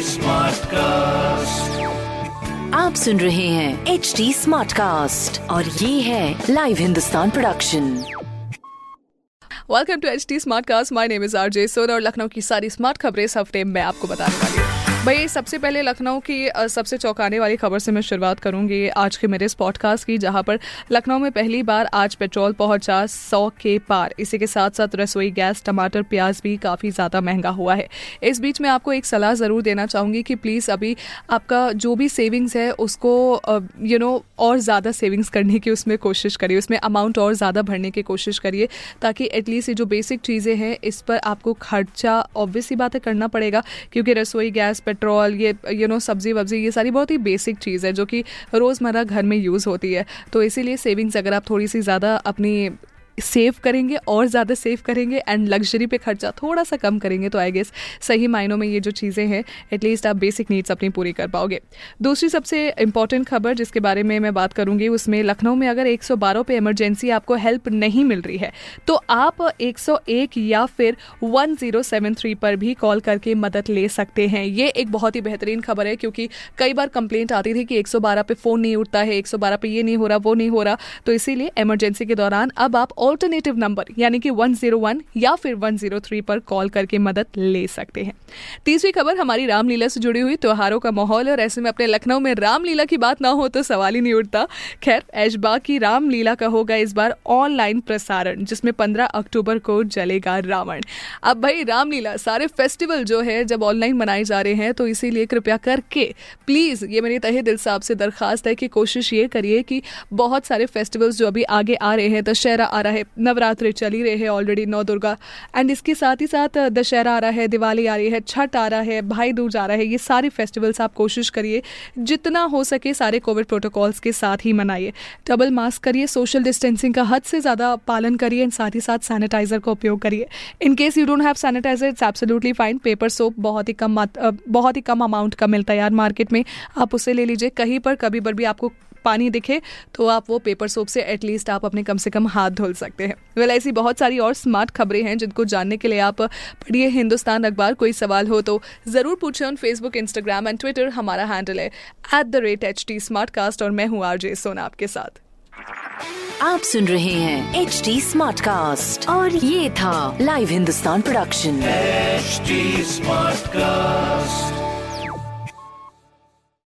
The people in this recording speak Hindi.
स्मार्ट कास्ट आप सुन रहे हैं एच डी स्मार्ट कास्ट और ये है live Hindustan production welcome to H T smart cast my name is R J और लखनऊ की सारी स्मार्ट खबरें इस हफ़्ते मैं आपको बताने वाली हूँ। भाई, सबसे पहले लखनऊ की सबसे चौंकाने वाली खबर से मैं शुरुआत करूँगी आज के मेरे इस पॉडकास्ट की, जहाँ पर लखनऊ में पहली बार आज पेट्रोल पहुँचा सौ के पार। इसी के साथ साथ रसोई गैस, टमाटर, प्याज भी काफ़ी ज़्यादा महँगा हुआ है। इस बीच में आपको एक सलाह ज़रूर देना चाहूँगी कि प्लीज़ अभी आपका जो भी सेविंग्स है, उसको यू नो और ज़्यादा सेविंग्स करने की उसमें कोशिश करिए। उसमें अमाउंट और ज़्यादा भरने की कोशिश करिए, ताकि एटलीस्ट ये जो बेसिक चीज़ें हैं, इस पर आपको खर्चा ऑब्वियस ही बात करना पड़ेगा, क्योंकि रसोई गैस पेट्रोल, ये यू नो सब्ज़ी वब्जी, ये सारी बहुत ही बेसिक चीज़ है जो कि रोज़मर्रा घर में यूज़ होती है। तो इसीलिए सेविंग्स अगर आप थोड़ी सी ज़्यादा अपनी सेव करेंगे और ज़्यादा सेव करेंगे एंड लग्जरी पे खर्चा थोड़ा सा कम करेंगे तो आई गेस सही मायनों में ये जो चीज़ें हैं एटलीस्ट आप बेसिक नीड्स अपनी पूरी कर पाओगे। दूसरी सबसे इंपॉर्टेंट खबर जिसके बारे में मैं बात करूँगी, उसमें लखनऊ में अगर 112 पे इमरजेंसी आपको हेल्प नहीं मिल रही है तो आप 101 या फिर 1073 पर भी कॉल करके मदद ले सकते हैं। ये एक बहुत ही बेहतरीन खबर है, क्योंकि कई बार कंप्लेंट आती थी कि 112 पे फ़ोन नहीं उठता है 112 पे ये नहीं हो रहा, वो नहीं हो रहा तो इसीलिए इमरजेंसी के दौरान अब आप ऑल्टरनेटिव नंबर यानी कि 101 या फिर 103 पर कॉल करके मदद ले सकते हैं। तीसरी खबर, हमारी रामलीला से जुड़ी हुई त्योहारों का माहौल और ऐसे में अपने लखनऊ में रामलीला की बात ना हो तो सवाल ही नहीं उठता। खैर ऐशबाग की रामलीला का होगा इस बार ऑनलाइन प्रसारण, जिसमें 15 अक्टूबर को जलेगा रावण। अब भाई, रामलीला, सारे फेस्टिवल जो है, जब ऑनलाइन मनाए जा रहे हैं तो इसीलिए कृपया करके, प्लीज़, ये मेरी तहे दिल से आपसे दरखास्त है कि कोशिश ये करिए कि बहुत सारे फेस्टिवल्स जो अभी आगे आ रहे हैं, दशहरा आ रहा है नवरात्रि चल ही रहे हैं ऑलरेडी नौ दुर्गा। एंड इसके साथ ही साथ दशहरा आ रहा है, दिवाली आ रही है, छठ आ रहा है, भाई दूज आ रहा है, ये सारे फेस्टिवल्स आप कोशिश करिए, जितना हो सके सारे कोविड प्रोटोकॉल्स के साथ ही मनाइए। डबल मास्क करिए सोशल डिस्टेंसिंग का हद से ज़्यादा पालन करिए एंड साथ ही साथ सैनिटाइजर का उपयोग करिए। In case you don't have sanitiser it's absolutely fine paper soap बहुत ही कम बहुत ही कम अमाउंट का मिलता है यार मार्केट में। आप उसे ले लीजिए, कहीं पर कभी पर भी आपको पानी दिखे तो आप वो पेपर सोप से एटलीस्ट आप अपने कम से कम हाथ धुल सकते हैं। वेल ऐसी बहुत सारी और स्मार्ट खबरें हैं जिनको जानने के लिए आप पढ़िए हिंदुस्तान अखबार कोई सवाल हो तो ज़रूर पूछें on Facebook Instagram and Twitter हमारा हैंडल है at the rate H T smart cast और मैं हूँ आरजे सोना आपके साथ। आप सुन रहे हैं एच टी स्मार्ट कास्ट और ये था live Hindustan production smart cast